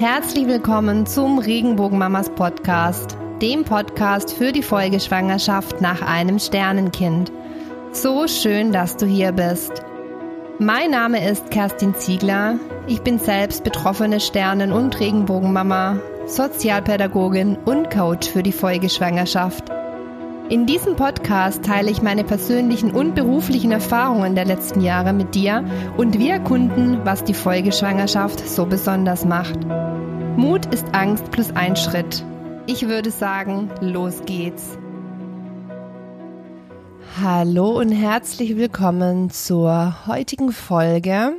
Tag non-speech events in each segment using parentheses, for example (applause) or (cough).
Herzlich willkommen zum Regenbogenmamas Podcast, dem Podcast für die Folgeschwangerschaft nach einem Sternenkind. So schön, dass du hier bist. Mein Name ist Kerstin Ziegler. Ich bin selbst betroffene Sternen- und Regenbogenmama, Sozialpädagogin und Coach für die Folgeschwangerschaft. In diesem Podcast teile ich meine persönlichen und beruflichen Erfahrungen der letzten Jahre mit dir und wir erkunden, was die Folgeschwangerschaft so besonders macht. Mut ist Angst plus ein Schritt. Ich würde sagen, los geht's. Hallo und herzlich willkommen zur heutigen Folge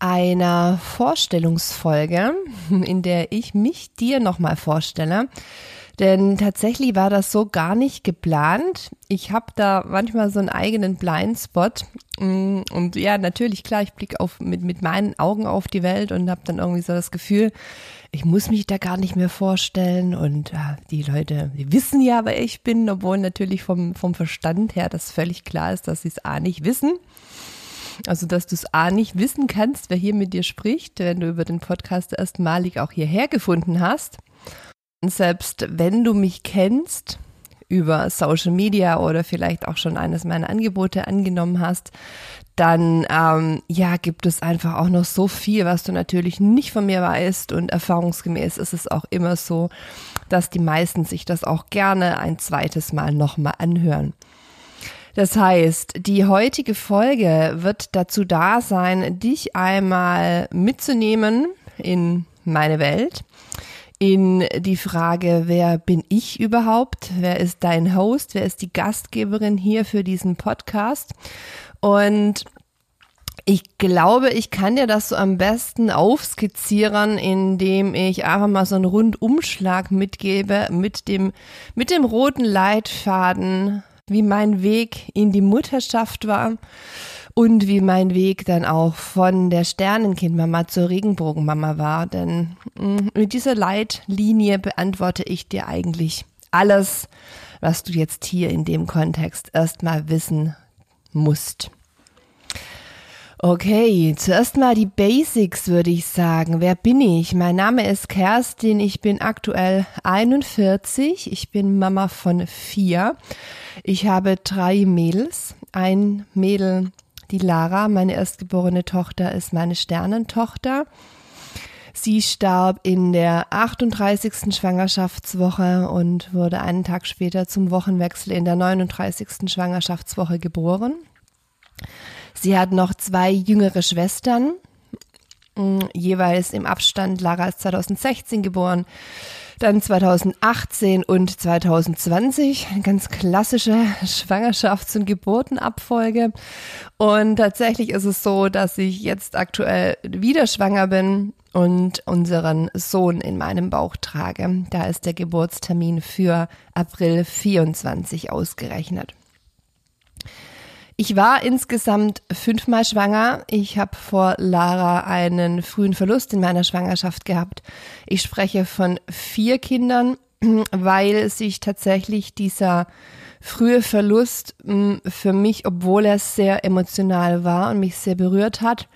einer Vorstellungsfolge, (laughs) in der ich mich dir nochmal vorstelle. Denn tatsächlich war das so gar nicht geplant. Ich habe da manchmal so einen eigenen Blindspot. Mm, und ja, natürlich, klar, ich blicke mit, mit meinen Augen auf die Welt und habe dann irgendwie so das Gefühl, ich muss mich da gar nicht mehr vorstellen. Und äh, die Leute, die wissen ja, wer ich bin, obwohl natürlich vom, vom Verstand her das völlig klar ist, dass sie es A nicht wissen. Also, dass du es A nicht wissen kannst, wer hier mit dir spricht, wenn du über den Podcast erstmalig auch hierher gefunden hast selbst wenn du mich kennst über Social Media oder vielleicht auch schon eines meiner Angebote angenommen hast, dann ähm, ja gibt es einfach auch noch so viel, was du natürlich nicht von mir weißt und erfahrungsgemäß ist es auch immer so, dass die meisten sich das auch gerne ein zweites Mal nochmal anhören. Das heißt, die heutige Folge wird dazu da sein, dich einmal mitzunehmen in meine Welt, in die Frage, wer bin ich überhaupt? Wer ist dein Host? Wer ist die Gastgeberin hier für diesen Podcast? Und ich glaube, ich kann dir das so am besten aufskizzieren, indem ich einfach mal so einen Rundumschlag mitgebe mit dem, mit dem roten Leitfaden, wie mein Weg in die Mutterschaft war und wie mein Weg dann auch von der Sternenkindmama zur Regenbogenmama war. Denn mm, mit dieser Leitlinie beantworte ich dir eigentlich alles, was du jetzt hier in dem Kontext erstmal wissen musst. Okay, zuerst mal die Basics würde ich sagen. Wer bin ich? Mein Name ist Kerstin, ich bin aktuell 41, ich bin Mama von vier. Ich habe drei Mädels. Ein Mädel die Lara, meine erstgeborene Tochter, ist meine Sternentochter. Sie starb in der 38. Schwangerschaftswoche und wurde einen Tag später zum Wochenwechsel in der 39. Schwangerschaftswoche geboren. Sie hat noch zwei jüngere Schwestern, jeweils im Abstand. Lara ist 2016 geboren, dann 2018 und 2020. Eine ganz klassische Schwangerschafts- und Geburtenabfolge. Und tatsächlich ist es so, dass ich jetzt aktuell wieder schwanger bin und unseren Sohn in meinem Bauch trage. Da ist der Geburtstermin für April 24 ausgerechnet. Ich war insgesamt fünfmal schwanger. Ich habe vor Lara einen frühen Verlust in meiner Schwangerschaft gehabt. Ich spreche von vier Kindern, (clears throat) weil sich tatsächlich dieser frühe Verlust hm, für mich, obwohl er sehr emotional war und mich sehr berührt hat,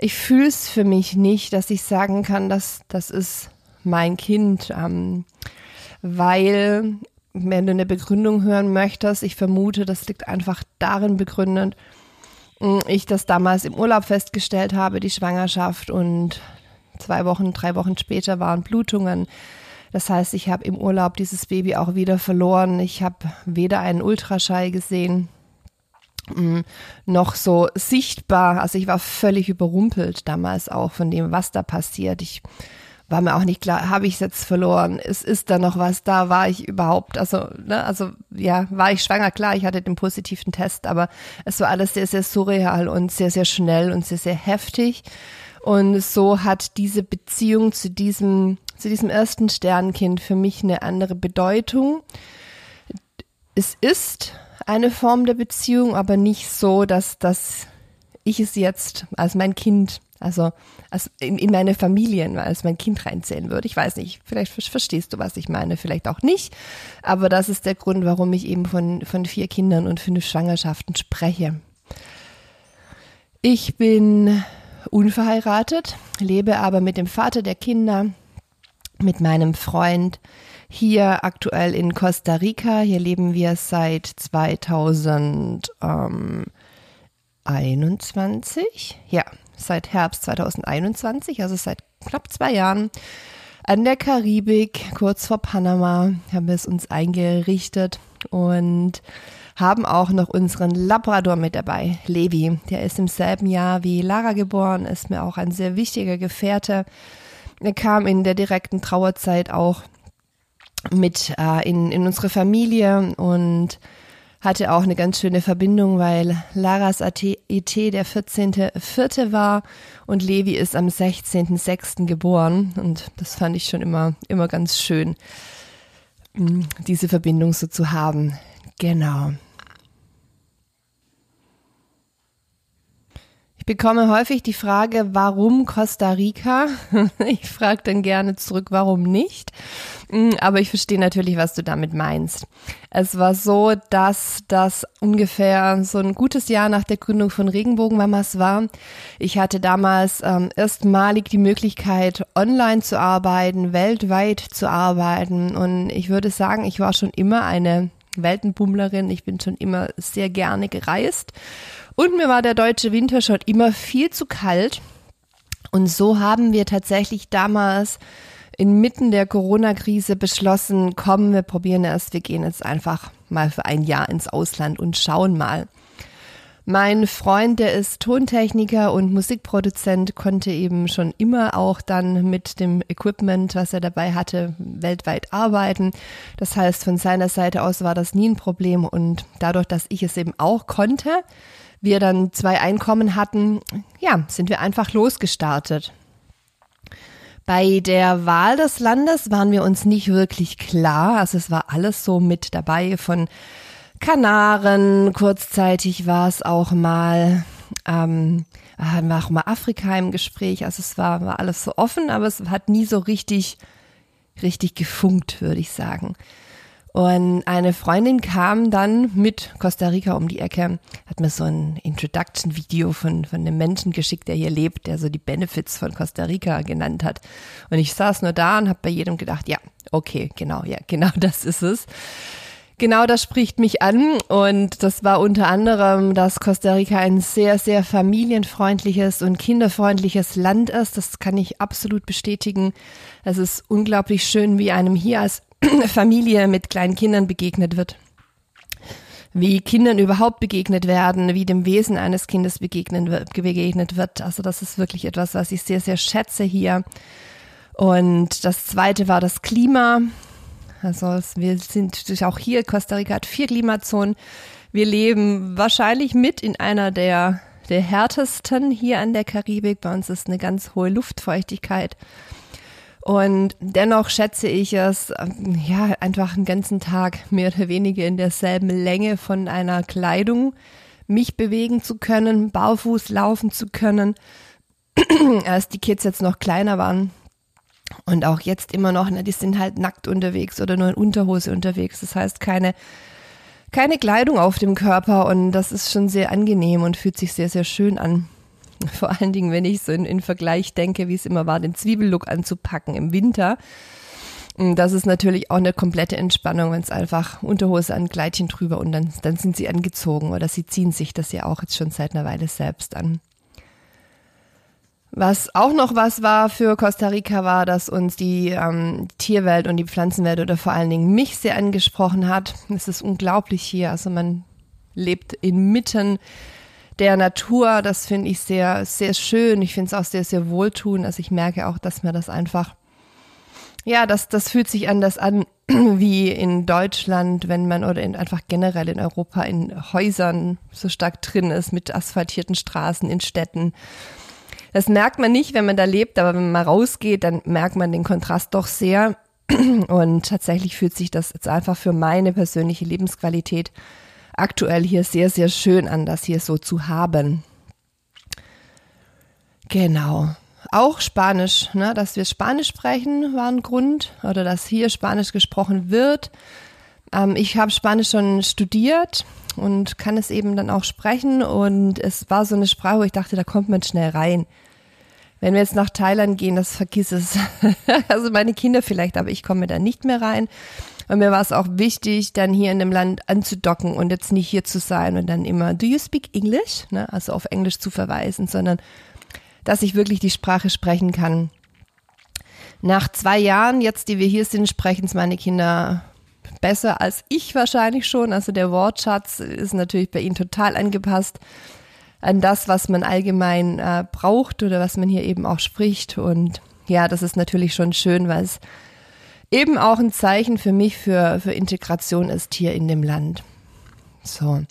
ich fühle es für mich nicht, dass ich sagen kann, dass das ist mein Kind, ähm, weil wenn du eine Begründung hören möchtest, ich vermute, das liegt einfach darin begründet, hm, ich das damals im Urlaub festgestellt habe, die Schwangerschaft und zwei Wochen, drei Wochen später waren Blutungen. Das heißt, ich habe im Urlaub dieses Baby auch wieder verloren. Ich habe weder einen Ultraschall gesehen, hm, noch so sichtbar. Also ich war völlig überrumpelt damals auch von dem, was da passiert. Ich war mir auch nicht klar, habe ich es jetzt verloren? Ist, ist da noch was da? War ich überhaupt, also, ne, also ja, war ich schwanger? Klar, ich hatte den positiven Test, aber es war alles sehr, sehr surreal und sehr, sehr schnell und sehr, sehr heftig. Und so hat diese Beziehung zu diesem, zu diesem ersten Sternkind für mich eine andere Bedeutung. Es ist eine Form der Beziehung, aber nicht so, dass, dass ich es jetzt als mein Kind also als in, in meine Familie, als mein Kind reinzählen würde. Ich weiß nicht, vielleicht verstehst du, was ich meine, vielleicht auch nicht. Aber das ist der Grund, warum ich eben von, von vier Kindern und fünf Schwangerschaften spreche. Ich bin unverheiratet, lebe aber mit dem Vater der Kinder, mit meinem Freund hier aktuell in Costa Rica. Hier leben wir seit 2021. Ja, seit Herbst 2021, also seit knapp zwei Jahren. An der Karibik, kurz vor Panama, haben wir es uns eingerichtet und haben auch noch unseren Labrador mit dabei, Levi. Der ist im selben Jahr wie Lara geboren, ist mir auch ein sehr wichtiger Gefährte. Er kam in der direkten Trauerzeit auch mit äh, in, in unsere Familie und hatte auch eine ganz schöne Verbindung, weil Laras ET der 14.4. war und Levi ist am 16.6. geboren und das fand ich schon immer, immer ganz schön, mm, diese Verbindung so zu haben. Genau. Bekomme häufig die Frage, warum Costa Rica? (laughs) Ich frage dann gerne zurück, warum nicht? Mm, aber ich verstehe natürlich, was du damit meinst. Es war so, dass das ungefähr so ein gutes Jahr nach der Gründung von Regenbogenmamas war. Ich hatte damals ähm, erstmalig die Möglichkeit, online zu arbeiten, weltweit zu arbeiten. Und ich würde sagen, ich war schon immer eine Weltenbummlerin. Ich bin schon immer sehr gerne gereist und mir war der deutsche Winter schon immer viel zu kalt. Und so haben wir tatsächlich damals inmitten der Corona-Krise beschlossen, komm, wir probieren es, wir gehen jetzt einfach mal für ein Jahr ins Ausland und schauen mal. Mein Freund, der ist Tontechniker und Musikproduzent, konnte eben schon immer auch dann mit dem Equipment, was er dabei hatte, weltweit arbeiten. Das heißt, von seiner Seite aus war das nie ein Problem und dadurch, dass ich es eben auch konnte, wir dann zwei Einkommen hatten, ja, sind wir einfach losgestartet. Bei der Wahl des Landes waren wir uns nicht wirklich klar. Also es war alles so mit dabei von Kanaren. Kurzzeitig war es auch mal, ähm, war auch mal Afrika im Gespräch. Also es war, war alles so offen, aber es hat nie so richtig, richtig gefunkt, würde ich sagen. Und eine Freundin kam dann mit Costa Rica um die Ecke, hat mir so ein Introduction-Video von, von einem Menschen geschickt, der hier lebt, der so die Benefits von Costa Rica genannt hat. Und ich saß nur da und habe bei jedem gedacht, ja, okay, genau, ja, genau (laughs) das ist es. Genau das spricht mich an und das war unter anderem, dass Costa Rica ein sehr, sehr familienfreundliches und kinderfreundliches Land ist. Das kann ich absolut bestätigen. Es ist unglaublich schön, wie einem hier als (clears throat) Familie mit kleinen Kindern begegnet wird. Wie Kindern überhaupt begegnet werden, wie dem Wesen eines Kindes begegnet wird. Also das ist wirklich etwas, was ich sehr, sehr schätze hier. Und das zweite war das Klima. Also wir sind auch hier, Costa Rica hat vier Klimazonen. Wir leben wahrscheinlich mit in einer der, der härtesten hier an der Karibik. Bei uns ist eine ganz hohe Luftfeuchtigkeit. Und dennoch schätze ich es, ja, einfach einen ganzen Tag mehr oder weniger in derselben Länge von einer Kleidung mich bewegen zu können, barfuß laufen zu können, (clears throat) als die Kids jetzt noch kleiner waren. Und auch jetzt immer noch, ne, die sind halt nackt unterwegs oder nur in Unterhose unterwegs. Das heißt, keine, keine Kleidung auf dem Körper und das ist schon sehr angenehm und fühlt sich sehr, sehr schön an. (laughs) Vor allen Dingen, wenn ich so in, in Vergleich denke, wie es immer war, den Zwiebellook anzupacken im Winter. Das ist natürlich auch eine komplette Entspannung, wenn es einfach Unterhose an Kleidchen drüber und dann, dann sind sie angezogen oder sie ziehen sich das ja auch jetzt schon seit einer Weile selbst an. Was auch noch was war für Costa Rica war, dass uns die ähm, Tierwelt und die Pflanzenwelt oder vor allen Dingen mich sehr angesprochen hat. Es ist unglaublich hier. Also man lebt inmitten der Natur. Das finde ich sehr, sehr schön. Ich finde es auch sehr, sehr wohltuend. Also ich merke auch, dass mir das einfach, ja, das, das fühlt sich anders an (clears throat) wie in Deutschland, wenn man oder in, einfach generell in Europa in Häusern so stark drin ist mit asphaltierten Straßen in Städten. Das merkt man nicht, wenn man da lebt, aber wenn man mal rausgeht, dann merkt man den Kontrast doch sehr. (clears throat) Und tatsächlich fühlt sich das jetzt einfach für meine persönliche Lebensqualität aktuell hier sehr, sehr schön an, das hier so zu haben. Genau. Auch Spanisch, ne, dass wir Spanisch sprechen, war ein Grund oder dass hier Spanisch gesprochen wird. Ähm, ich habe Spanisch schon studiert und kann es eben dann auch sprechen und es war so eine Sprache, wo ich dachte, da kommt man schnell rein. Wenn wir jetzt nach Thailand gehen, das vergiss es. (laughs) also meine Kinder vielleicht, aber ich komme da nicht mehr rein. Und mir war es auch wichtig, dann hier in dem Land anzudocken und jetzt nicht hier zu sein und dann immer, do you speak English? Ne? Also auf Englisch zu verweisen, sondern dass ich wirklich die Sprache sprechen kann. Nach zwei Jahren, jetzt die wir hier sind, sprechen es meine Kinder besser als ich wahrscheinlich schon. Also der Wortschatz ist natürlich bei ihnen total angepasst an das, was man allgemein äh, braucht oder was man hier eben auch spricht. Und ja, das ist natürlich schon schön, weil es eben auch ein Zeichen für mich für, für Integration ist hier in dem Land. So.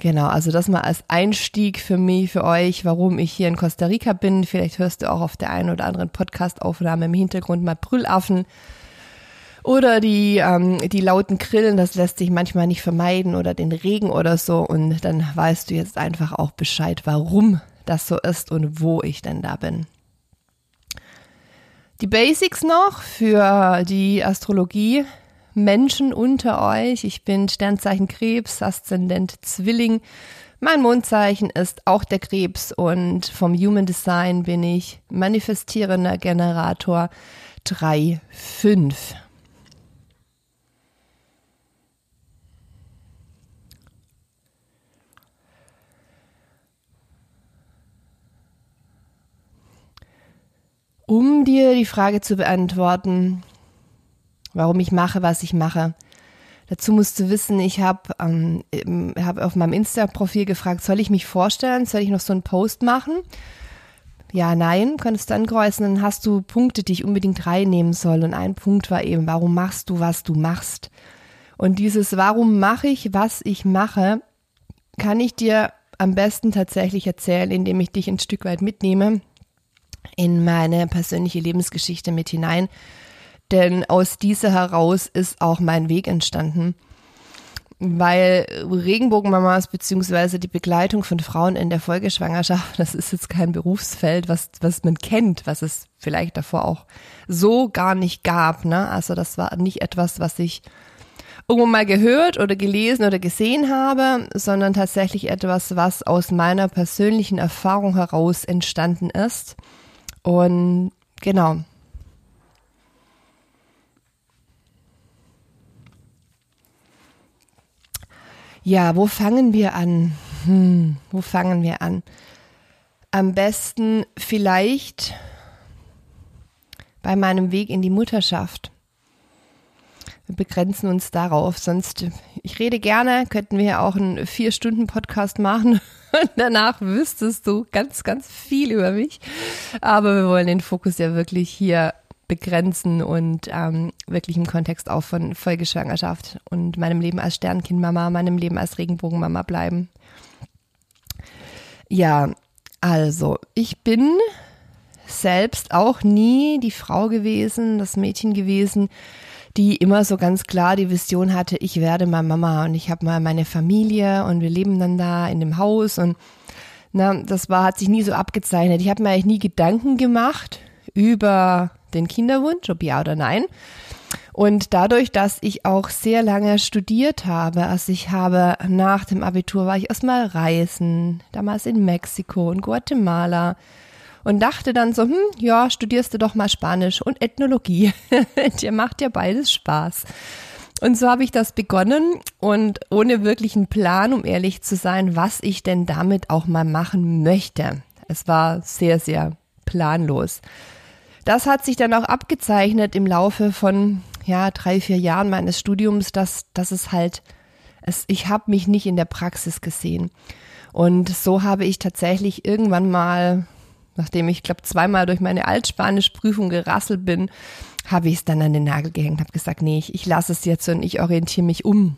Genau, also das mal als Einstieg für mich, für euch, warum ich hier in Costa Rica bin. Vielleicht hörst du auch auf der einen oder anderen Podcast-Aufnahme im Hintergrund mal Brüllaffen oder die, ähm, die lauten Grillen, das lässt sich manchmal nicht vermeiden oder den Regen oder so. Und dann weißt du jetzt einfach auch Bescheid, warum das so ist und wo ich denn da bin. Die Basics noch für die Astrologie. Menschen unter euch. Ich bin Sternzeichen Krebs, Aszendent Zwilling. Mein Mondzeichen ist auch der Krebs und vom Human Design bin ich manifestierender Generator 3, 5. Um dir die Frage zu beantworten, warum ich mache, was ich mache. Dazu musst du wissen, ich habe ähm, hab auf meinem Insta-Profil gefragt, soll ich mich vorstellen? Soll ich noch so einen Post machen? Ja, nein, könntest du ankreuzen, dann hast du Punkte, die ich unbedingt reinnehmen soll. Und ein Punkt war eben, warum machst du, was du machst? Und dieses, warum mache ich, was ich mache, kann ich dir am besten tatsächlich erzählen, indem ich dich ein Stück weit mitnehme in meine persönliche Lebensgeschichte mit hinein. Denn aus dieser heraus ist auch mein Weg entstanden. Weil Regenbogenmamas beziehungsweise die Begleitung von Frauen in der Folgeschwangerschaft, das ist jetzt kein Berufsfeld, was, was man kennt, was es vielleicht davor auch so gar nicht gab. Ne? Also das war nicht etwas, was ich irgendwo mal gehört oder gelesen oder gesehen habe, sondern tatsächlich etwas, was aus meiner persönlichen Erfahrung heraus entstanden ist und genau. Ja, wo fangen wir an? Hm, wo fangen wir an? Am besten vielleicht bei meinem Weg in die Mutterschaft. Wir begrenzen uns darauf, sonst, ich rede gerne, könnten wir ja auch einen Vier-Stunden-Podcast machen und (laughs) danach wüsstest du ganz, ganz viel über mich. Aber wir wollen den Fokus ja wirklich hier begrenzen und ähm, wirklich im Kontext auch von Folgeschwangerschaft und meinem Leben als Sternkindmama, meinem Leben als Regenbogenmama bleiben. Ja, also ich bin selbst auch nie die Frau gewesen, das Mädchen gewesen, die immer so ganz klar die Vision hatte, ich werde mal Mama und ich habe mal meine Familie und wir leben dann da in dem Haus und na, das war, hat sich nie so abgezeichnet. Ich habe mir eigentlich nie Gedanken gemacht über den Kinderwunsch, ob ja oder nein. Und dadurch, dass ich auch sehr lange studiert habe, also ich habe nach dem Abitur war ich erstmal reisen, damals in Mexiko und Guatemala, und dachte dann so, hm, ja, studierst du doch mal Spanisch und Ethnologie. (laughs) Dir macht ja beides Spaß. Und so habe ich das begonnen und ohne wirklichen Plan, um ehrlich zu sein, was ich denn damit auch mal machen möchte. Es war sehr, sehr planlos. Das hat sich dann auch abgezeichnet im Laufe von ja drei, vier Jahren meines Studiums, dass, dass es halt, es, ich habe mich nicht in der Praxis gesehen. Und so habe ich tatsächlich irgendwann mal nachdem ich, glaube zweimal durch meine Altspanischprüfung gerasselt bin, habe ich es dann an den Nagel gehängt, habe gesagt, nee, ich, ich lasse es jetzt und ich orientiere mich um.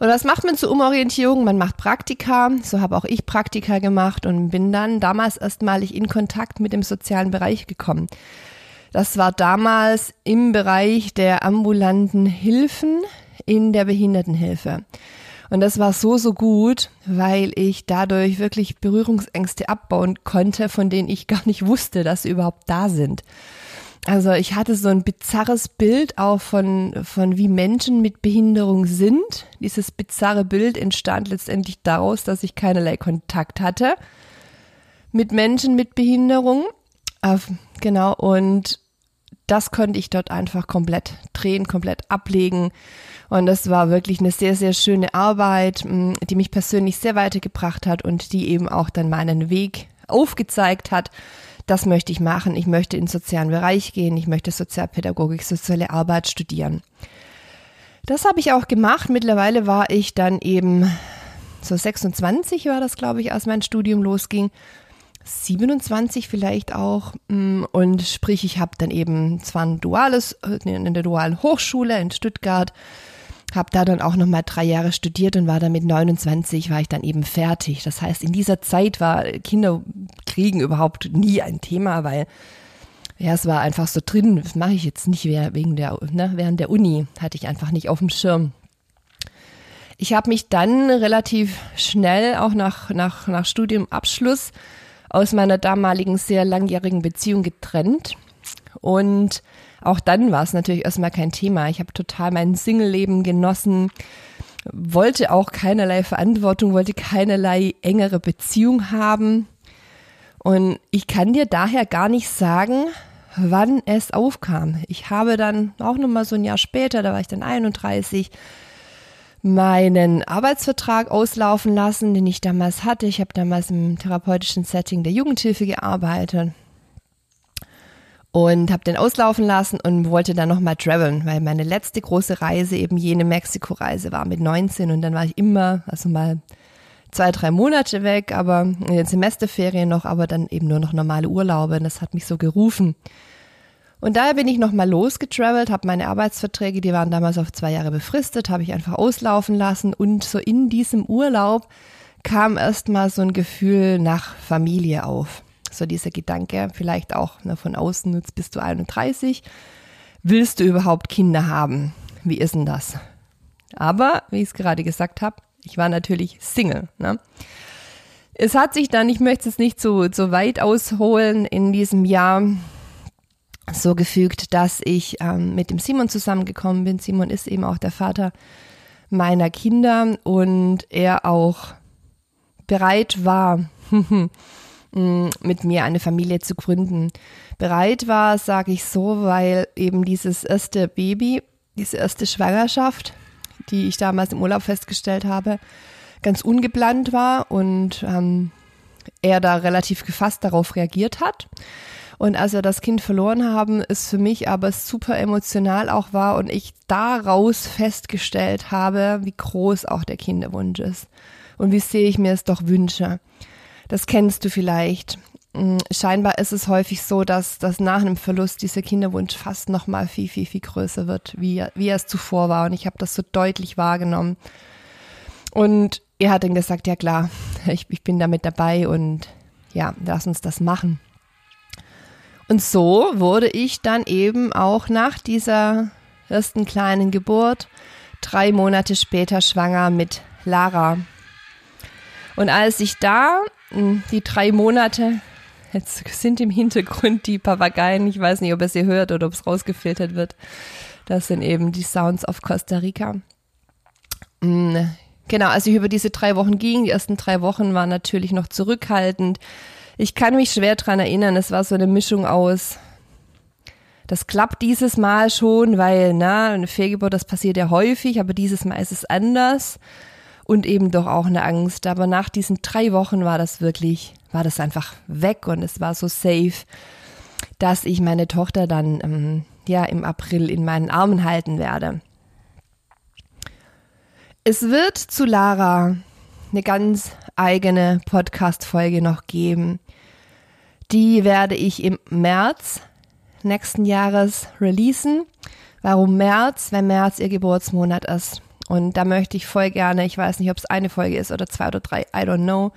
Und was macht man zur Umorientierung? Man macht Praktika. So habe auch ich Praktika gemacht und bin dann damals erstmalig in Kontakt mit dem sozialen Bereich gekommen. Das war damals im Bereich der ambulanten Hilfen in der Behindertenhilfe. Und das war so, so gut, weil ich dadurch wirklich Berührungsängste abbauen konnte, von denen ich gar nicht wusste, dass sie überhaupt da sind. Also ich hatte so ein bizarres Bild auch von, von wie Menschen mit Behinderung sind. Dieses bizarre Bild entstand letztendlich daraus, dass ich keinerlei Kontakt hatte mit Menschen mit Behinderung. Äh, genau, und das konnte ich dort einfach komplett drehen, komplett ablegen. Und das war wirklich eine sehr, sehr schöne Arbeit, die mich persönlich sehr weitergebracht hat und die eben auch dann meinen Weg aufgezeigt hat. Das möchte ich machen. Ich möchte in den sozialen Bereich gehen. Ich möchte Sozialpädagogik, soziale Arbeit studieren. Das habe ich auch gemacht. Mittlerweile war ich dann eben so 26 war das, glaube ich, als mein Studium losging. 27 vielleicht auch. Mm, und sprich, ich habe dann eben zwar ein duales, äh, in der dualen Hochschule in Stuttgart, habe da dann auch nochmal drei Jahre studiert und war dann mit 29 war ich dann eben fertig. Das heißt, in dieser Zeit war Kinderkriegen überhaupt nie ein Thema, weil ja, es war einfach so drin, das mache ich jetzt nicht wegen der, ne, während der Uni, hatte ich einfach nicht auf dem Schirm. Ich habe mich dann relativ schnell, auch nach, nach, nach Studiumabschluss, aus meiner damaligen sehr langjährigen Beziehung getrennt. Und auch dann war es natürlich erstmal kein Thema. Ich habe total mein Single-Leben genossen, wollte auch keinerlei Verantwortung, wollte keinerlei engere Beziehung haben. Und ich kann dir daher gar nicht sagen, wann es aufkam. Ich habe dann auch nochmal so ein Jahr später, da war ich dann 31, meinen Arbeitsvertrag auslaufen lassen, den ich damals hatte. Ich habe damals im therapeutischen Setting der Jugendhilfe gearbeitet und habe den auslaufen lassen und wollte dann nochmal traveln, weil meine letzte große Reise eben jene Mexiko-Reise war mit 19 und dann war ich immer, also mal zwei, drei Monate weg, aber in den Semesterferien noch, aber dann eben nur noch normale Urlaube und das hat mich so gerufen. Und daher bin ich nochmal losgetravelt, habe meine Arbeitsverträge, die waren damals auf zwei Jahre befristet, habe ich einfach auslaufen lassen und so in diesem Urlaub kam erstmal so ein Gefühl nach Familie auf. So dieser Gedanke, vielleicht auch ne, von außen, jetzt bist du 31, willst du überhaupt Kinder haben? Wie ist denn das? Aber, wie ich es gerade gesagt habe, ich war natürlich Single. Ne? Es hat sich dann, ich möchte es nicht so, so weit ausholen, in diesem Jahr so gefügt, dass ich ähm, mit dem Simon zusammengekommen bin. Simon ist eben auch der Vater meiner Kinder und er auch bereit war, (laughs) mit mir eine Familie zu gründen. Bereit war, sage ich so, weil eben dieses erste Baby, diese erste Schwangerschaft, die ich damals im Urlaub festgestellt habe, ganz ungeplant war und ähm, er da relativ gefasst darauf reagiert hat. Und als wir das Kind verloren haben, ist für mich aber super emotional auch war und ich daraus festgestellt habe, wie groß auch der Kinderwunsch ist und wie sehr ich mir es doch wünsche. Das kennst du vielleicht. Mm, scheinbar ist es häufig so, dass, dass nach einem Verlust dieser Kinderwunsch fast noch mal viel, viel, viel größer wird, wie, wie er es zuvor war. Und ich habe das so deutlich wahrgenommen. Und er hat dann gesagt, ja klar, (laughs) ich, ich bin damit dabei und ja, lass uns das machen. Und so wurde ich dann eben auch nach dieser ersten kleinen Geburt drei Monate später schwanger mit Lara. Und als ich da die drei Monate, jetzt sind im Hintergrund die Papageien, ich weiß nicht, ob ihr sie hört oder ob es rausgefiltert wird. Das sind eben die Sounds of Costa Rica. Hm, genau, als ich über diese drei Wochen ging, die ersten drei Wochen waren natürlich noch zurückhaltend ich kann mich schwer dran erinnern, es war so eine Mischung aus, das klappt dieses Mal schon, weil, na, eine Fehlgeburt, das passiert ja häufig, aber dieses Mal ist es anders und eben doch auch eine Angst. Aber nach diesen drei Wochen war das wirklich, war das einfach weg und es war so safe, dass ich meine Tochter dann, ähm, ja, im April in meinen Armen halten werde. Es wird zu Lara eine ganz eigene Podcast-Folge noch geben. Die werde ich im März nächsten Jahres releasen. Warum März? Weil März ihr Geburtsmonat ist. Und da möchte ich voll gerne, ich weiß nicht, ob es eine Folge ist oder zwei oder drei, I don't know.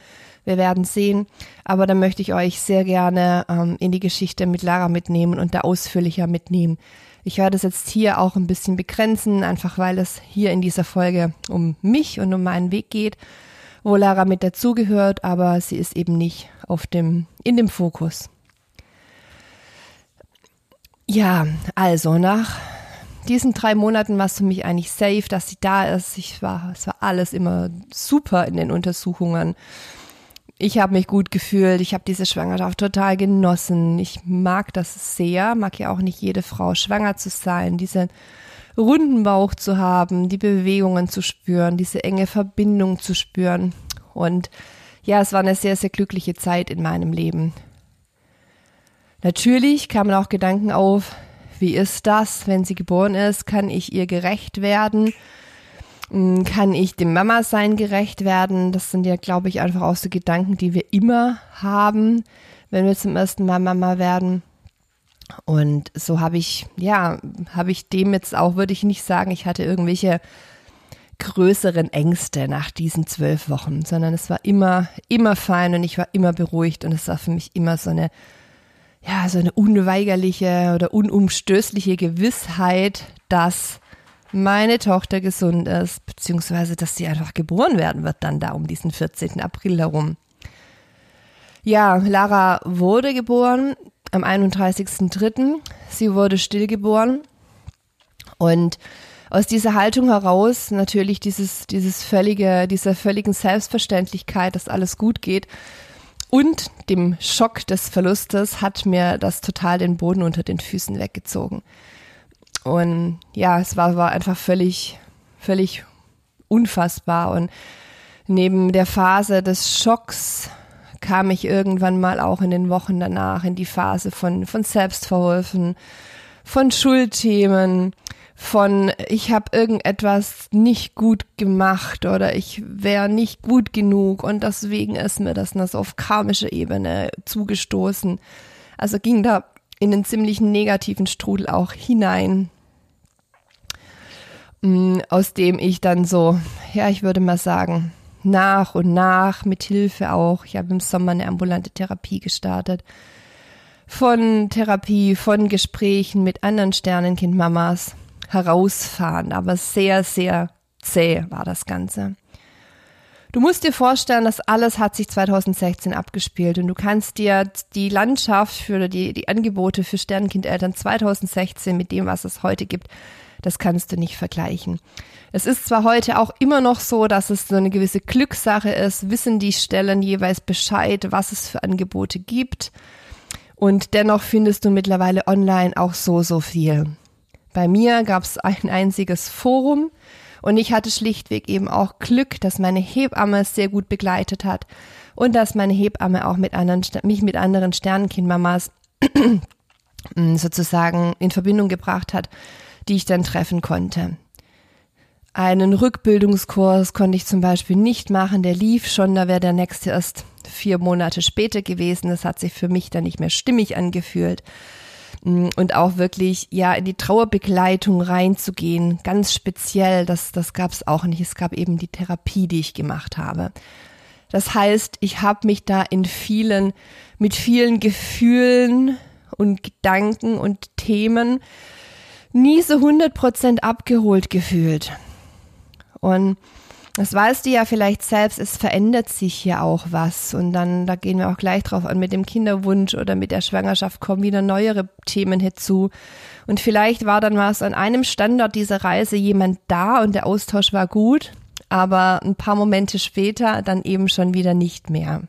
Wir werden sehen. Aber da möchte ich euch sehr gerne ähm, in die Geschichte mit Lara mitnehmen und da ausführlicher mitnehmen. Ich werde es jetzt hier auch ein bisschen begrenzen, einfach weil es hier in dieser Folge um mich und um meinen Weg geht wo Lara mit dazugehört, aber sie ist eben nicht auf dem, in dem Fokus. Ja, also nach diesen drei Monaten war es für mich eigentlich safe, dass sie da ist. Ich war, es war alles immer super in den Untersuchungen. ich habe mich gut gefühlt, ich habe diese Schwangerschaft total genossen. Ich mag das sehr, mag ja auch nicht jede Frau schwanger zu sein, diesen runden Bauch zu haben, die Bewegungen zu spüren, diese enge Verbindung zu spüren. Und ja, es war eine sehr, sehr glückliche Zeit in meinem Leben. Natürlich kamen auch Gedanken auf, wie ist das, wenn sie geboren ist? Kann ich ihr gerecht werden? Hm, kann ich dem Mama-Sein gerecht werden? Das sind ja, glaube ich, einfach auch so Gedanken, die wir immer haben, wenn wir zum ersten Mal Mama werden. Und so habe ich, ja, habe ich dem jetzt auch, würde ich nicht sagen, ich hatte irgendwelche größeren Ängste nach diesen zwölf Wochen, sondern es war immer, immer fein und ich war immer beruhigt und es war für mich immer so eine, ja, so eine unweigerliche oder unumstößliche Gewissheit, dass meine Tochter gesund ist, beziehungsweise dass sie einfach geboren werden wird dann da um diesen 14. April herum. Ja, Lara wurde geboren am 31.03. Sie wurde stillgeboren und aus dieser Haltung heraus natürlich dieses, dieses völlige, dieser völligen Selbstverständlichkeit, dass alles gut geht und dem Schock des Verlustes hat mir das total den Boden unter den Füßen weggezogen. Und ja, es war, war einfach völlig, völlig unfassbar. Und neben der Phase des Schocks kam ich irgendwann mal auch in den Wochen danach in die Phase von, von Selbstverholfen, von Schuldthemen, von ich habe irgendetwas nicht gut gemacht oder ich wäre nicht gut genug und deswegen ist mir das so auf karmische Ebene zugestoßen. Also ging da in einen ziemlich negativen Strudel auch hinein. Mm, aus dem ich dann so, ja, ich würde mal sagen, nach und nach mit Hilfe auch, ich habe im Sommer eine ambulante Therapie gestartet, von Therapie, von Gesprächen mit anderen Sternenkindmamas herausfahren, aber sehr, sehr zäh war das Ganze. Du musst dir vorstellen, das alles hat sich 2016 abgespielt und du kannst dir die Landschaft für die, die Angebote für Sternenkindeltern 2016 mit dem, was es heute gibt, das kannst du nicht vergleichen. Es ist zwar heute auch immer noch so, dass es so eine gewisse Glückssache ist, wissen die Stellen jeweils Bescheid, was es für Angebote gibt. Und dennoch findest du mittlerweile online auch so, so viel. Bei mir gab es ein einziges Forum und ich hatte schlichtweg eben auch Glück, dass meine Hebamme es sehr gut begleitet hat und dass meine Hebamme auch mit anderen, mich mit anderen Sternenkindmamas (clears throat) sozusagen in Verbindung gebracht hat, die ich dann treffen konnte. Einen Rückbildungskurs konnte ich zum Beispiel nicht machen, der lief schon, da wäre der nächste erst vier Monate später gewesen. Das hat sich für mich dann nicht mehr stimmig angefühlt. Mm, und auch wirklich, ja, in die Trauerbegleitung reinzugehen, ganz speziell, das, das gab es auch nicht. Es gab eben die Therapie, die ich gemacht habe. Das heißt, ich habe mich da in vielen, mit vielen Gefühlen und Gedanken und Themen nie so 100% abgeholt gefühlt. Und das weißt du ja vielleicht selbst, es verändert sich ja auch was. Und dann, da gehen wir auch gleich drauf an, mit dem Kinderwunsch oder mit der Schwangerschaft kommen wieder neuere Themen hinzu. Und vielleicht war dann was an einem Standort dieser Reise jemand da und der Austausch war gut, aber ein paar Momente später dann eben schon wieder nicht mehr.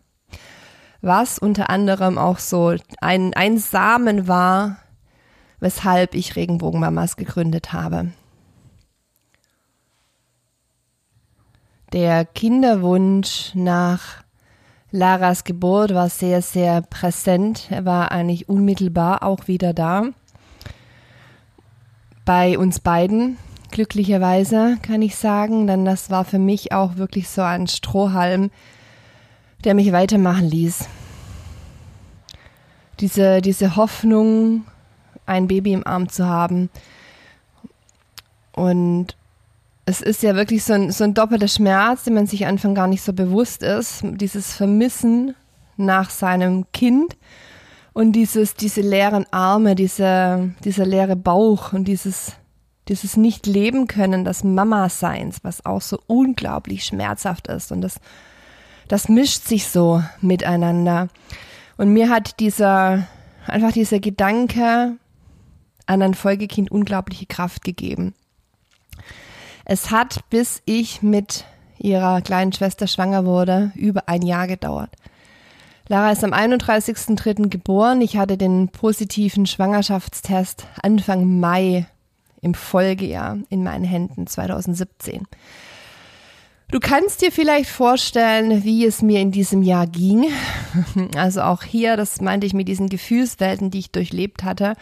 Was unter anderem auch so ein, ein Samen war, weshalb ich Regenbogenmamas gegründet habe. Der Kinderwunsch nach Laras Geburt war sehr, sehr präsent. Er war eigentlich unmittelbar auch wieder da. Bei uns beiden, glücklicherweise, kann ich sagen, denn das war für mich auch wirklich so ein Strohhalm, der mich weitermachen ließ. Diese, diese Hoffnung, ein Baby im Arm zu haben. Und es ist ja wirklich so ein, so ein doppelter Schmerz, den man sich Anfang gar nicht so bewusst ist. Dieses Vermissen nach seinem Kind und dieses, diese leeren Arme, diese, dieser leere Bauch und dieses, dieses nicht leben können des Mama-Seins, was auch so unglaublich schmerzhaft ist. Und das, das mischt sich so miteinander. Und mir hat dieser, einfach dieser Gedanke, an ein Folgekind unglaubliche Kraft gegeben. Es hat, bis ich mit ihrer kleinen Schwester schwanger wurde, über ein Jahr gedauert. Lara ist am 31.03. geboren. Ich hatte den positiven Schwangerschaftstest Anfang Mai im Folgejahr in meinen Händen 2017. Du kannst dir vielleicht vorstellen, wie es mir in diesem Jahr ging. (laughs) Also auch hier, das meinte ich mit diesen Gefühlswelten, die ich durchlebt hatte,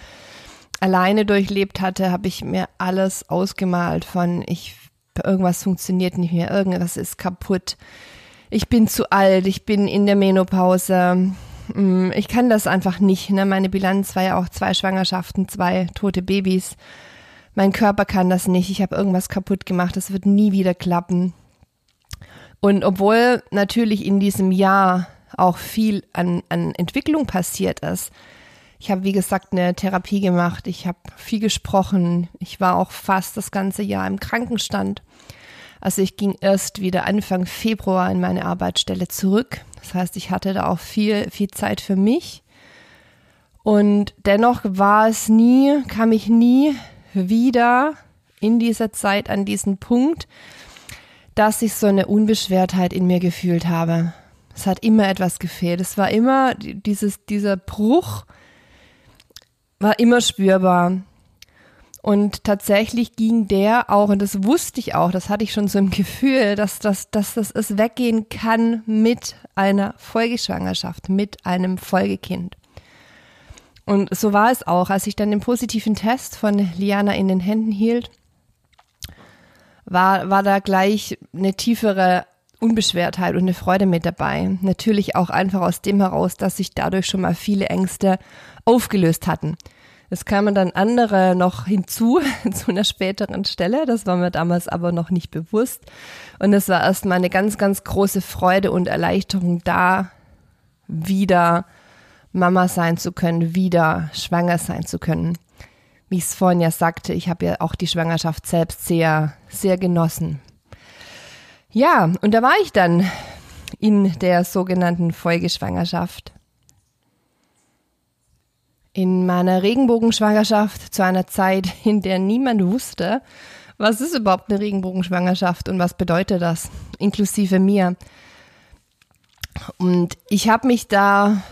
alleine durchlebt hatte, habe ich mir alles ausgemalt von ich irgendwas funktioniert nicht mehr, irgendwas ist kaputt. Ich bin zu alt, ich bin in der Menopause. Mm, ich kann das einfach nicht. Ne? Meine Bilanz war ja auch zwei Schwangerschaften, zwei tote Babys. Mein Körper kann das nicht. Ich habe irgendwas kaputt gemacht. Das wird nie wieder klappen. Und obwohl natürlich in diesem Jahr auch viel an, an Entwicklung passiert ist, ich habe, wie gesagt, eine Therapie gemacht, ich habe viel gesprochen, ich war auch fast das ganze Jahr im Krankenstand. Also ich ging erst wieder Anfang Februar in meine Arbeitsstelle zurück. Das heißt, ich hatte da auch viel, viel Zeit für mich. Und dennoch war es nie, kam ich nie wieder in dieser Zeit an diesen Punkt, dass ich so eine Unbeschwertheit in mir gefühlt habe. Es hat immer etwas gefehlt. Es war immer dieses, dieser Bruch war immer spürbar. Und tatsächlich ging der auch, und das wusste ich auch, das hatte ich schon so im Gefühl, dass, dass, dass das es weggehen kann mit einer Folgeschwangerschaft, mit einem Folgekind. Und so war es auch, als ich dann den positiven Test von Liana in den Händen hielt war, war da gleich eine tiefere Unbeschwertheit und eine Freude mit dabei. Natürlich auch einfach aus dem heraus, dass sich dadurch schon mal viele Ängste aufgelöst hatten. Es kamen dann andere noch hinzu (laughs) zu einer späteren Stelle. Das war mir damals aber noch nicht bewusst. Und es war erstmal eine ganz, ganz große Freude und Erleichterung da, wieder Mama sein zu können, wieder schwanger sein zu können wie ich es vorhin ja sagte, ich habe ja auch die Schwangerschaft selbst sehr, sehr genossen. Ja, und da war ich dann in der sogenannten Folgeschwangerschaft. In meiner Regenbogenschwangerschaft zu einer Zeit, in der niemand wusste, was ist überhaupt eine Regenbogenschwangerschaft und was bedeutet das, inklusive mir. Und ich habe mich da,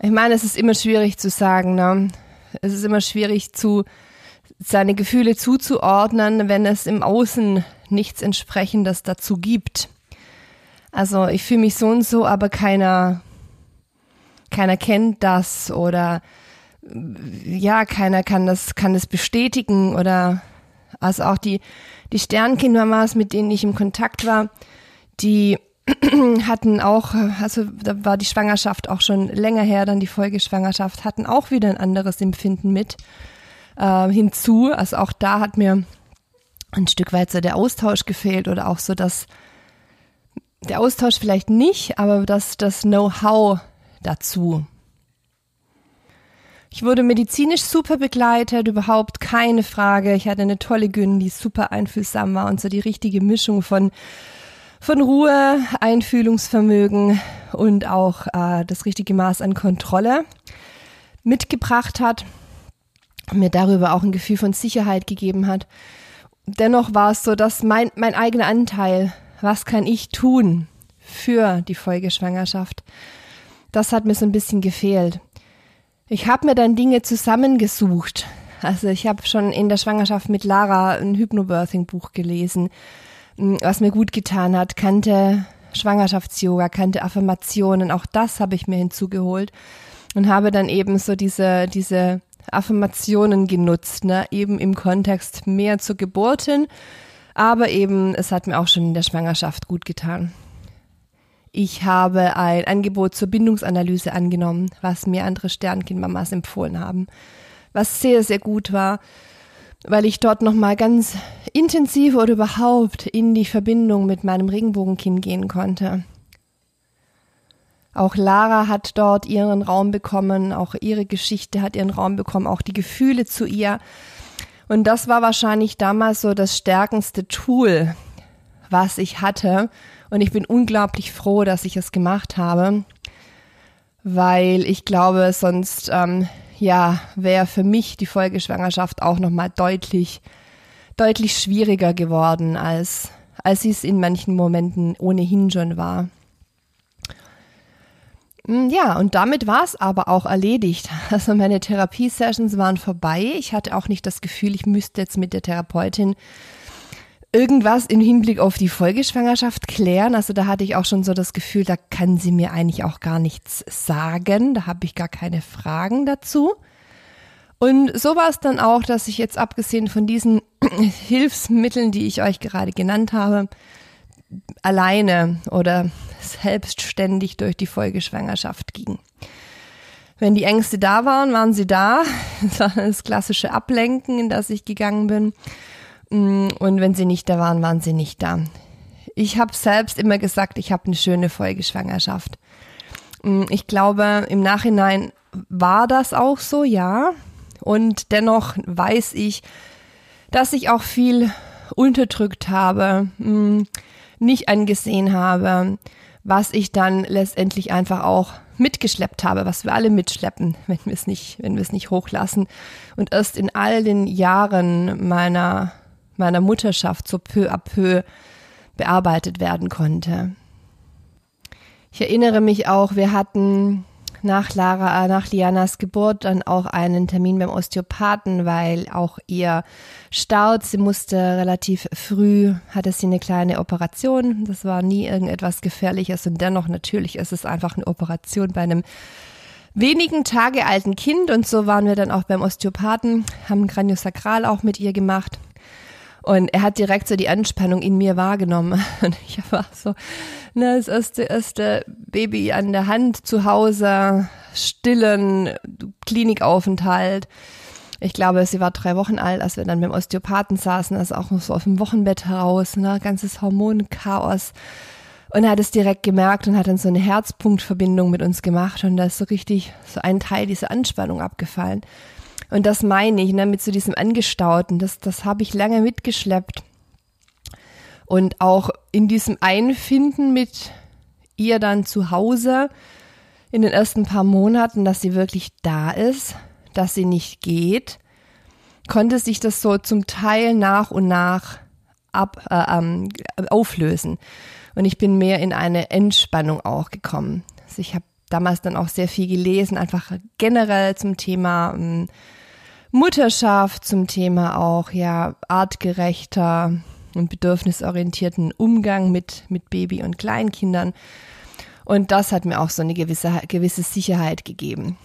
ich meine, es ist immer schwierig zu sagen, ne? Es ist immer schwierig zu seine Gefühle zuzuordnen, wenn es im Außen nichts entsprechendes dazu gibt. Also ich fühle mich so und so, aber keiner, keiner kennt das oder ja, keiner kann das, kann das bestätigen oder also auch die, die Sternkindmamas, mit denen ich im Kontakt war, die (clears throat) hatten auch, also da war die Schwangerschaft auch schon länger her, dann die Folgeschwangerschaft, hatten auch wieder ein anderes Empfinden mit äh, hinzu. Also auch da hat mir ein Stück weit so der Austausch gefehlt oder auch so das, der Austausch vielleicht nicht, aber das, das Know-how dazu. Ich wurde medizinisch super begleitet, überhaupt keine Frage. Ich hatte eine tolle Gyn, die super einfühlsam war und so die richtige Mischung von von Ruhe, Einfühlungsvermögen und auch äh, das richtige Maß an Kontrolle mitgebracht hat, mir darüber auch ein Gefühl von Sicherheit gegeben hat. Dennoch war es so, dass mein, mein eigener Anteil, was kann ich tun für die Folgeschwangerschaft, das hat mir so ein bisschen gefehlt. Ich habe mir dann Dinge zusammengesucht. Also ich habe schon in der Schwangerschaft mit Lara ein Hypnobirthing-Buch gelesen was mir gut getan hat, kannte Schwangerschafts-Yoga, kannte Affirmationen, auch das habe ich mir hinzugeholt und habe dann eben so diese, diese Affirmationen genutzt, ne, eben im Kontext mehr zur Geburt hin, aber eben, es hat mir auch schon in der Schwangerschaft gut getan. Ich habe ein Angebot zur Bindungsanalyse angenommen, was mir andere Sternkindmamas empfohlen haben, was sehr, sehr gut war weil ich dort nochmal ganz intensiv oder überhaupt in die Verbindung mit meinem Regenbogenkind gehen konnte. Auch Lara hat dort ihren Raum bekommen, auch ihre Geschichte hat ihren Raum bekommen, auch die Gefühle zu ihr. Und das war wahrscheinlich damals so das stärkendste Tool, was ich hatte. Und ich bin unglaublich froh, dass ich es gemacht habe, weil ich glaube, sonst ähm, ja, wäre für mich die Folgeschwangerschaft auch nochmal deutlich, deutlich schwieriger geworden, als, als sie es in manchen Momenten ohnehin schon war. Mm, ja, und damit war es aber auch erledigt. (laughs) Also meine Therapiesessions waren vorbei. Ich hatte auch nicht das Gefühl, ich müsste jetzt mit der Therapeutin irgendwas im Hinblick auf die Folgeschwangerschaft klären. Also da hatte ich auch schon so das Gefühl, da kann sie mir eigentlich auch gar nichts sagen. Da habe ich gar keine Fragen dazu. Und so war es dann auch, dass ich jetzt abgesehen von diesen (clears throat) Hilfsmitteln, die ich euch gerade genannt habe, alleine oder selbstständig durch die Folgeschwangerschaft ging. Wenn die Ängste da waren, waren sie da. (laughs) Das war das klassische Ablenken, in das ich gegangen bin. Mm, und wenn sie nicht da waren, waren sie nicht da. Ich habe selbst immer gesagt, ich habe eine schöne Folgeschwangerschaft. Mm, ich glaube, im Nachhinein war das auch so, ja. Und dennoch weiß ich, dass ich auch viel unterdrückt habe, mm, nicht angesehen habe, was ich dann letztendlich einfach auch mitgeschleppt habe, was wir alle mitschleppen, (laughs) wenn wir es nicht, wenn wir es nicht hochlassen. Und erst in all den Jahren meiner meiner Mutterschaft so peu à peu bearbeitet werden konnte. Ich erinnere mich auch, wir hatten nach Lara, äh, nach Lianas Geburt dann auch einen Termin beim Osteopathen, weil auch ihr staut. Sie musste relativ früh, hatte sie eine kleine Operation. Das war nie irgendetwas Gefährliches und dennoch natürlich ist es einfach eine Operation bei einem wenigen Tage alten Kind und so waren wir dann auch beim Osteopathen, haben Craniosakral auch mit ihr gemacht und er hat direkt so die Anspannung in mir wahrgenommen. (laughs) Und ich war so, ne, das erste, erste Baby an der Hand zu Hause, stillen, Klinikaufenthalt. Ich glaube, sie war drei Wochen alt, als wir dann beim Osteopathen saßen, also auch noch so auf dem Wochenbett heraus, ne, ganzes Hormonchaos. Und er hat es direkt gemerkt und hat dann so eine Herzpunktverbindung mit uns gemacht und da ist so richtig so ein Teil dieser Anspannung abgefallen. Und das meine ich, ne, mit so diesem Angestauten, das, das habe ich lange mitgeschleppt. Und auch in diesem Einfinden mit ihr dann zu Hause in den ersten paar Monaten, dass sie wirklich da ist, dass sie nicht geht, konnte sich das so zum Teil nach und nach ab, äh, ähm, auflösen. Und ich bin mehr in eine Entspannung auch gekommen. Also ich habe damals dann auch sehr viel gelesen, einfach generell zum Thema ähm, Mutterschaft, zum Thema auch ja artgerechter und bedürfnisorientierten Umgang mit, mit Baby- und Kleinkindern. Und das hat mir auch so eine gewisse, gewisse Sicherheit gegeben.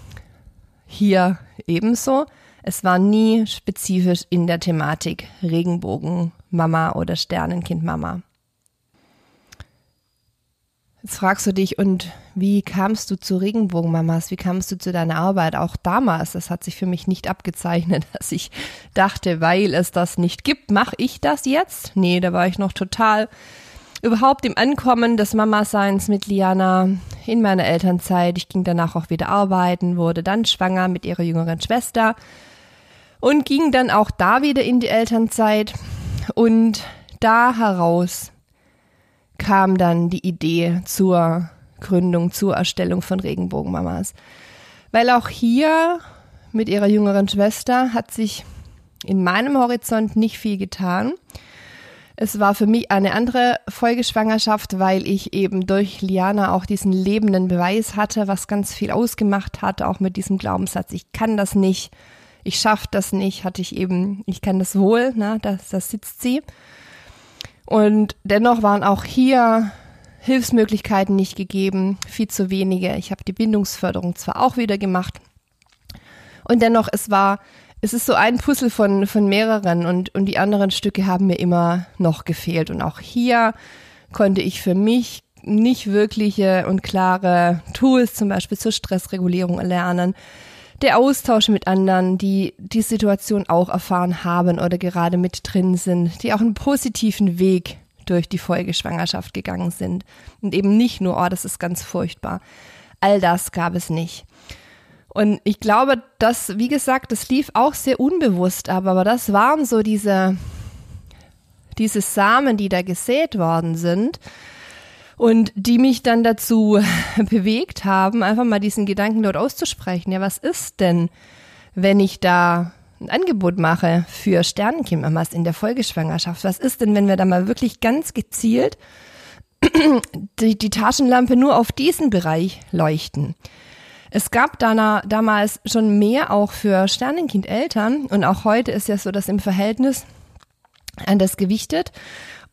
Hier ebenso. Es war nie spezifisch in der Thematik Regenbogen Mama oder Sternenkind Mama. Jetzt fragst du dich, und wie kamst du zu Regenbogenmamas? Wie kamst du zu deiner Arbeit? Auch damals, das hat sich für mich nicht abgezeichnet, (laughs) dass ich dachte, weil es das nicht gibt, mache ich das jetzt? Nee, da war ich noch total überhaupt im Ankommen des Mama-Seins mit Liana in meiner Elternzeit. Ich ging danach auch wieder arbeiten, wurde dann schwanger mit ihrer jüngeren Schwester und ging dann auch da wieder in die Elternzeit. Und da heraus kam dann die Idee zur Gründung, zur Erstellung von Regenbogenmamas. Weil auch hier mit ihrer jüngeren Schwester hat sich in meinem Horizont nicht viel getan. Es war für mich eine andere Folgeschwangerschaft, weil ich eben durch Liana auch diesen lebenden Beweis hatte, was ganz viel ausgemacht hat, auch mit diesem Glaubenssatz, ich kann das nicht, ich schaffe das nicht, hatte ich eben, ich kann das wohl, na, das, das sitzt sie. Und dennoch waren auch hier Hilfsmöglichkeiten nicht gegeben, viel zu wenige. Ich habe die Bindungsförderung zwar auch wieder gemacht. Und dennoch, es war, es ist so ein Puzzle von, von mehreren und, und die anderen Stücke haben mir immer noch gefehlt. Und auch hier konnte ich für mich nicht wirkliche und klare Tools, zum Beispiel zur Stressregulierung erlernen der Austausch mit anderen, die die Situation auch erfahren haben oder gerade mit drin sind, die auch einen positiven Weg durch die Folgeschwangerschaft gegangen sind und eben nicht nur, oh, das ist ganz furchtbar. All das gab es nicht. Und ich glaube, dass, wie gesagt, das lief auch sehr unbewusst ab, aber das waren so diese, diese Samen, die da gesät worden sind und die mich dann dazu (laughs) bewegt haben, einfach mal diesen Gedanken dort auszusprechen. Ja, was ist denn, wenn ich da ein Angebot mache für Sternenkindmamas in der Folgeschwangerschaft? Was ist denn, wenn wir da mal wirklich ganz gezielt (clears throat) die, die Taschenlampe nur auf diesen Bereich leuchten. Es gab da, damals schon mehr auch für Sternenkind-Eltern und auch heute ist ja so, dass im Verhältnis anders gewichtet.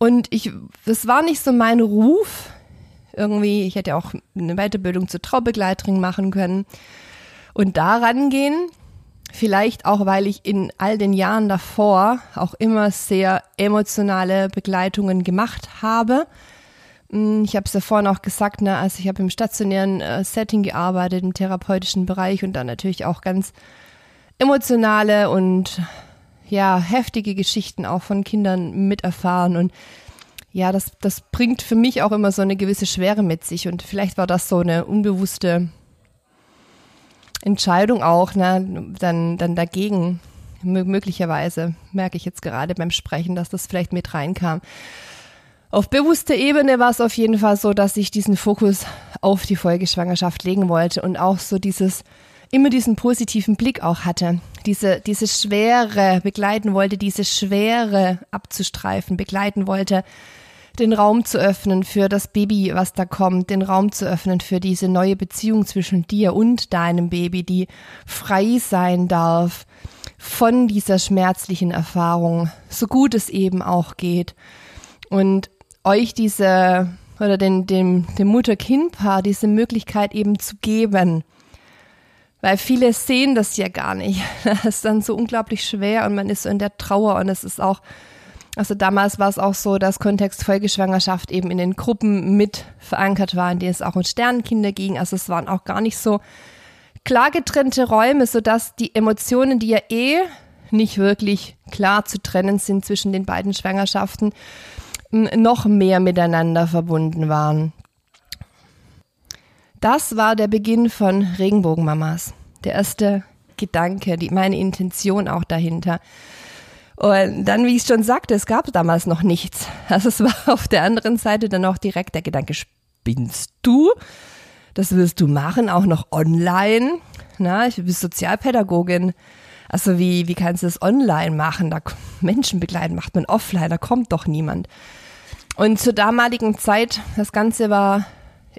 Und ich, das war nicht so mein Ruf. Irgendwie, ich hätte auch eine Weiterbildung zur Traubegleiterin machen können und da rangehen. Vielleicht auch, weil ich in all den Jahren davor auch immer sehr emotionale Begleitungen gemacht habe hm, ich habe es ja vorhin auch gesagt, ne, also ich habe im stationären äh, Setting gearbeitet, im therapeutischen Bereich und dann natürlich auch ganz emotionale und ja, heftige Geschichten auch von Kindern miterfahren und ja, das, das bringt für mich auch immer so eine gewisse Schwere mit sich und vielleicht war das so eine unbewusste Entscheidung auch, ne, dann, dann dagegen. Möglicherweise merke ich jetzt gerade beim Sprechen, dass das vielleicht mit reinkam. Auf bewusster Ebene war es auf jeden Fall so, dass ich diesen Fokus auf die Folgeschwangerschaft legen wollte und auch so dieses, immer diesen positiven Blick auch hatte. Diese, diese Schwere begleiten wollte, diese Schwere abzustreifen, begleiten wollte, den Raum zu öffnen für das Baby, was da kommt, den Raum zu öffnen für diese neue Beziehung zwischen dir und deinem Baby, die frei sein darf von dieser schmerzlichen Erfahrung, so gut es eben auch geht. Und euch diese oder den, dem, dem Mutter-Kind-Paar diese Möglichkeit eben zu geben. Weil viele sehen das ja gar nicht. (laughs) Das ist dann so unglaublich schwer und man ist so in der Trauer und es ist auch, also damals war es auch so, dass Kontext Folgeschwangerschaft eben in den Gruppen mit verankert war, in denen es auch um Sternenkinder ging. Also es waren auch gar nicht so klar getrennte Räume, sodass die Emotionen, die ja eh nicht wirklich klar zu trennen sind zwischen den beiden Schwangerschaften, noch mehr miteinander verbunden waren. Das war der Beginn von Regenbogenmamas. Der erste Gedanke, die, meine Intention auch dahinter. Und dann, wie ich schon sagte, es gab damals noch nichts. Also es war auf der anderen Seite dann auch direkt der Gedanke, spinnst du? Das willst du machen, auch noch online? Na, ich bin Sozialpädagogin. Also wie, wie kannst du das online machen? Da Menschen begleiten macht man offline, da kommt doch niemand. Und zur damaligen Zeit, das Ganze war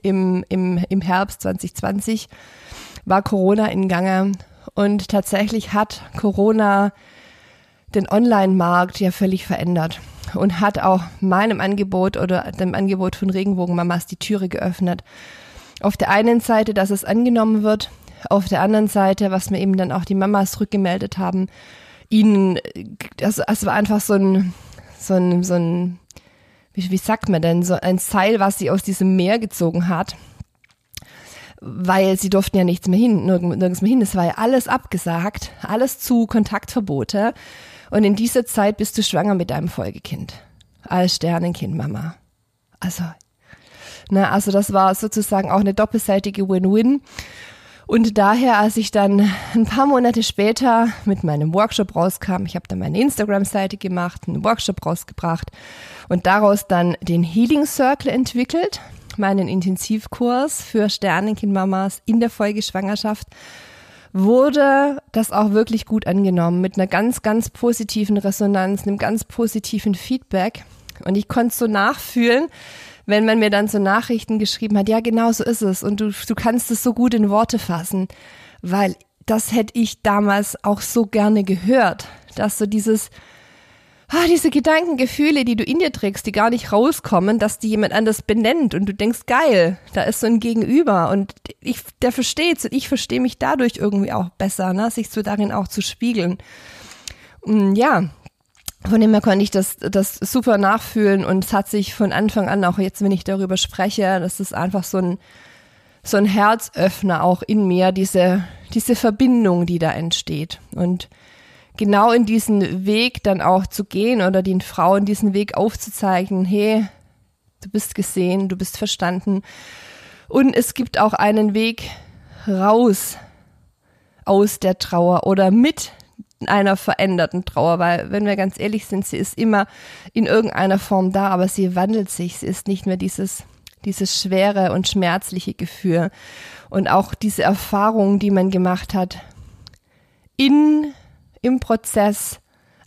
im, im, im Herbst 2020, war Corona in Gange. Und tatsächlich hat Corona den Online-Markt ja völlig verändert und hat auch meinem Angebot oder dem Angebot von Regenbogenmamas die Türe geöffnet. Auf der einen Seite, dass es angenommen wird, auf der anderen Seite, was mir eben dann auch die Mamas rückgemeldet haben, ihnen, also es war einfach so ein, so ein, so ein wie, wie sagt man denn, so ein Seil, was sie aus diesem Meer gezogen hat. Weil sie durften ja nichts mehr hin, nirgends mehr hin. Es war ja alles abgesagt, alles zu, Kontaktverbote. Und in dieser Zeit bist du schwanger mit deinem Folgekind. Als Sternenkind, Mama. Also, na, also das war sozusagen auch eine doppelseitige Win-Win. Und daher, als ich dann ein paar Monate später mit meinem Workshop rauskam, ich habe dann meine Instagram-Seite gemacht, einen Workshop rausgebracht und daraus dann den Healing Circle entwickelt, meinen Intensivkurs für Sternenkindmamas in der Folgeschwangerschaft, wurde das auch wirklich gut angenommen mit einer ganz, ganz positiven Resonanz, einem ganz positiven Feedback. Und ich konnte so nachfühlen, wenn man mir dann so Nachrichten geschrieben hat, ja, genau so ist es und du, du kannst es so gut in Worte fassen, weil das hätte ich damals auch so gerne gehört, dass so dieses, ah, diese Gedanken, Gefühle, die du in dir trägst, die gar nicht rauskommen, dass die jemand anders benennt und du denkst, geil, da ist so ein Gegenüber und ich, der versteht's und ich verstehe mich dadurch irgendwie auch besser, ne, sich so darin auch zu spiegeln. Und ja, von dem her konnte ich das, das super nachfühlen und es hat sich von Anfang an, auch jetzt, wenn ich darüber spreche, das ist einfach so ein, so ein Herzöffner auch in mir, diese, diese Verbindung, die da entsteht. Und genau in diesen Weg dann auch zu gehen oder den Frauen diesen Weg aufzuzeigen, hey, du bist gesehen, du bist verstanden. Und es gibt auch einen Weg raus aus der Trauer oder mit einer veränderten Trauer, weil, wenn wir ganz ehrlich sind, sie ist immer in irgendeiner Form da, aber sie wandelt sich. Sie ist nicht mehr dieses, dieses schwere und schmerzliche Gefühl. Und auch diese Erfahrung, die man gemacht hat, in, im Prozess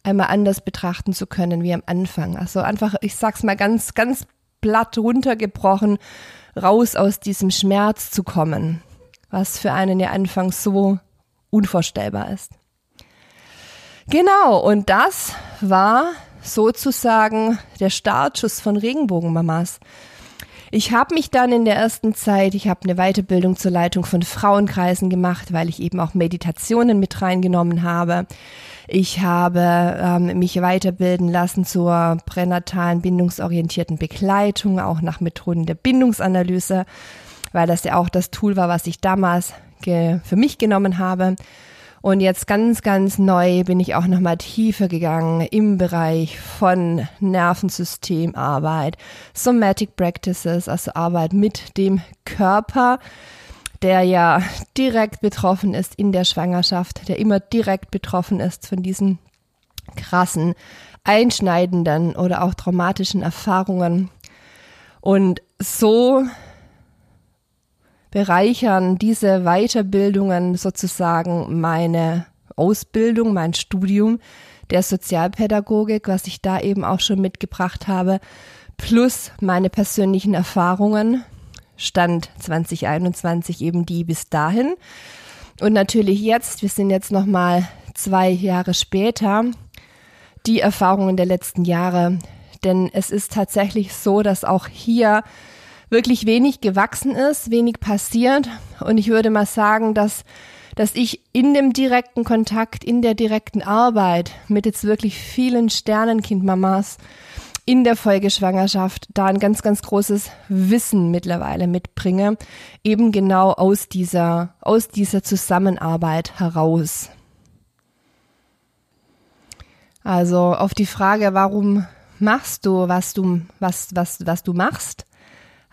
einmal anders betrachten zu können wie am Anfang. Also einfach, ich sag's mal ganz, ganz Blatt runtergebrochen, raus aus diesem Schmerz zu kommen, was für einen ja anfangs so unvorstellbar ist. Genau, und das war sozusagen der Startschuss von Regenbogenmamas. Ich habe mich dann in der ersten Zeit, ich habe eine Weiterbildung zur Leitung von Frauenkreisen gemacht, weil ich eben auch Meditationen mit reingenommen habe. Ich habe ähm, mich weiterbilden lassen zur pränatalen bindungsorientierten Begleitung, auch nach Methoden der Bindungsanalyse, weil das ja auch das Tool war, was ich damals für mich genommen habe. Und jetzt ganz, ganz neu bin ich auch nochmal tiefer gegangen im Bereich von Nervensystemarbeit, Somatic Practices, also Arbeit mit dem Körper, der ja direkt betroffen ist in der Schwangerschaft, der immer direkt betroffen ist von diesen krassen, einschneidenden oder auch traumatischen Erfahrungen. Und so bereichern diese Weiterbildungen sozusagen meine Ausbildung, mein Studium der Sozialpädagogik, was ich da eben auch schon mitgebracht habe, plus meine persönlichen Erfahrungen, Stand 2021 eben die bis dahin. Und natürlich jetzt, wir sind jetzt nochmal zwei Jahre später, die Erfahrungen der letzten Jahre. Denn es ist tatsächlich so, dass auch hier wirklich wenig gewachsen ist, wenig passiert. Und ich würde mal sagen, dass, dass ich in dem direkten Kontakt, in der direkten Arbeit mit jetzt wirklich vielen Sternenkindmamas in der Folgeschwangerschaft da ein ganz, ganz großes Wissen mittlerweile mitbringe, eben genau aus dieser, aus dieser Zusammenarbeit heraus. Also auf die Frage, warum machst du, was du, was, was, was du machst,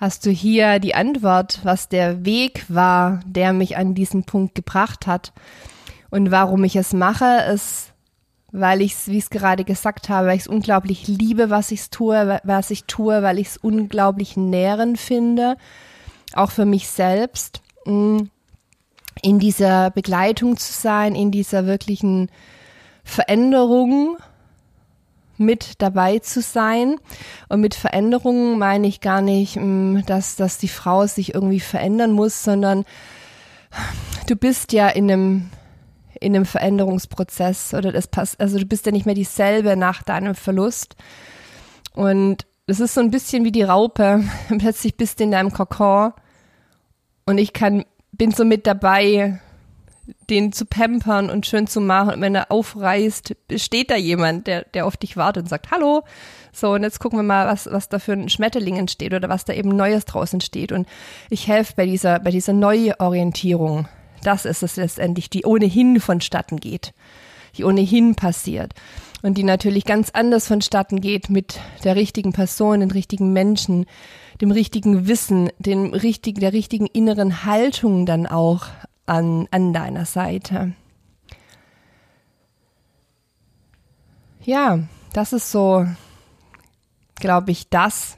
hast du hier die Antwort, was der Weg war, der mich an diesen Punkt gebracht hat. Und warum ich es mache, ist, weil ich es, wie ich es gerade gesagt habe, weil ich es unglaublich liebe, was ich tue, was ich tue, weil ich es unglaublich nährend finde, auch für mich selbst, mm, in dieser Begleitung zu sein, in dieser wirklichen Veränderung mit dabei zu sein. Und mit Veränderungen meine ich gar nicht, mm, dass, dass die Frau sich irgendwie verändern muss, sondern du bist ja in einem in einem Veränderungsprozess oder das passt, also du bist ja nicht mehr dieselbe nach deinem Verlust. Und es ist so ein bisschen wie die Raupe. (laughs) Plötzlich bist du in deinem Kokon und ich kann, bin so mit dabei, den zu pampern und schön zu machen. Und wenn er aufreißt, steht da jemand, der, der auf dich wartet und sagt, hallo. So, und jetzt gucken wir mal, was, was da für ein Schmetterling entsteht oder was da eben Neues draußen steht. Und ich helfe bei dieser, bei dieser Neuorientierung. Das ist es letztendlich, die ohnehin vonstatten geht, die ohnehin passiert. Und die natürlich ganz anders vonstatten geht mit der richtigen Person, den richtigen Menschen, dem richtigen Wissen, dem richtigen, der richtigen inneren Haltung dann auch an, an deiner Seite. Ja, das ist so, glaube ich, das,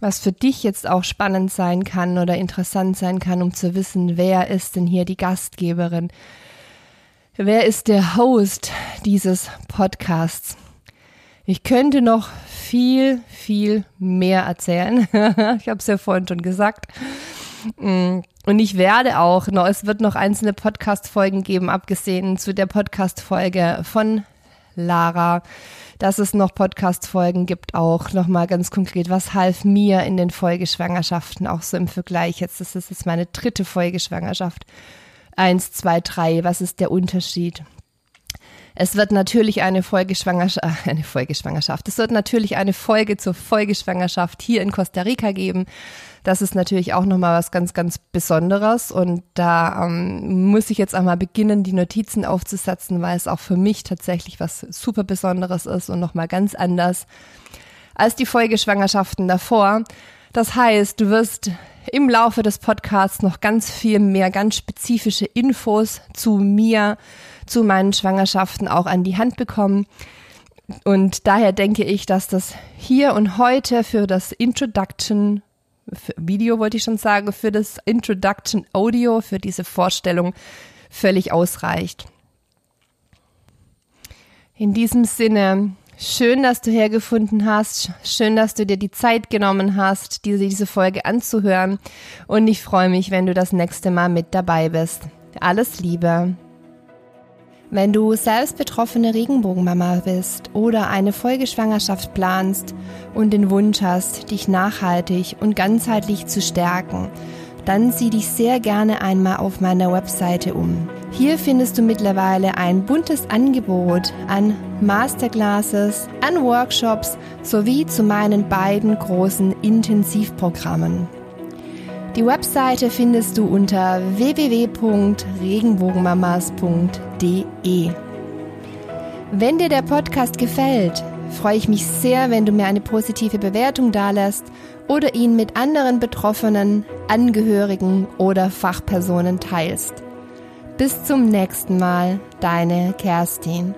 was für dich jetzt auch spannend sein kann oder interessant sein kann, um zu wissen, wer ist denn hier die Gastgeberin? Wer ist der Host dieses Podcasts? Ich könnte noch viel, viel mehr erzählen. (laughs) ich habe es ja vorhin schon gesagt. Mm, und ich werde auch noch, es wird noch einzelne Podcast-Folgen geben, abgesehen zu der Podcast-Folge von Lara, dass es noch Podcast-Folgen gibt, auch nochmal ganz konkret, was half mir in den Folgeschwangerschaften, auch so im Vergleich. Jetzt das ist jetzt meine dritte Folgeschwangerschaft. Eins, zwei, drei, was ist der Unterschied? Es wird natürlich eine Folgeschwangerschaft, (laughs) eine Folgeschwangerschaft. Es wird natürlich eine Folge zur Folgeschwangerschaft hier in Costa Rica geben. Das ist natürlich auch nochmal was ganz, ganz Besonderes. Und da ähm, muss ich jetzt einmal beginnen, die Notizen aufzusetzen, weil es auch für mich tatsächlich was super Besonderes ist und nochmal ganz anders als die Folgeschwangerschaften davor. Das heißt, du wirst im Laufe des Podcasts noch ganz viel mehr, ganz spezifische Infos zu mir, zu meinen Schwangerschaften auch an die Hand bekommen. Und daher denke ich, dass das hier und heute für das Introduction Video wollte ich schon sagen, für das Introduction Audio, für diese Vorstellung völlig ausreicht. In diesem Sinne, Schön, dass du hergefunden hast. Schön, dass du dir die Zeit genommen hast, diese, diese Folge anzuhören. Und ich freue mich, wenn du das nächste Mal mit dabei bist. Alles Liebe. Wenn du selbst betroffene Regenbogenmama bist oder eine Folgeschwangerschaft planst und den Wunsch hast, dich nachhaltig und ganzheitlich zu stärken, dann sieh dich sehr gerne einmal auf meiner Webseite um. Hier findest du mittlerweile ein buntes Angebot an Masterclasses, an Workshops sowie zu meinen beiden großen Intensivprogrammen. Die Webseite findest du unter www.regenbogenmamas.de. Wenn dir der Podcast gefällt, freue ich mich sehr, wenn du mir eine positive Bewertung dalässt oder ihn mit anderen Betroffenen, Angehörigen oder Fachpersonen teilst. Bis zum nächsten Mal, deine Kerstin.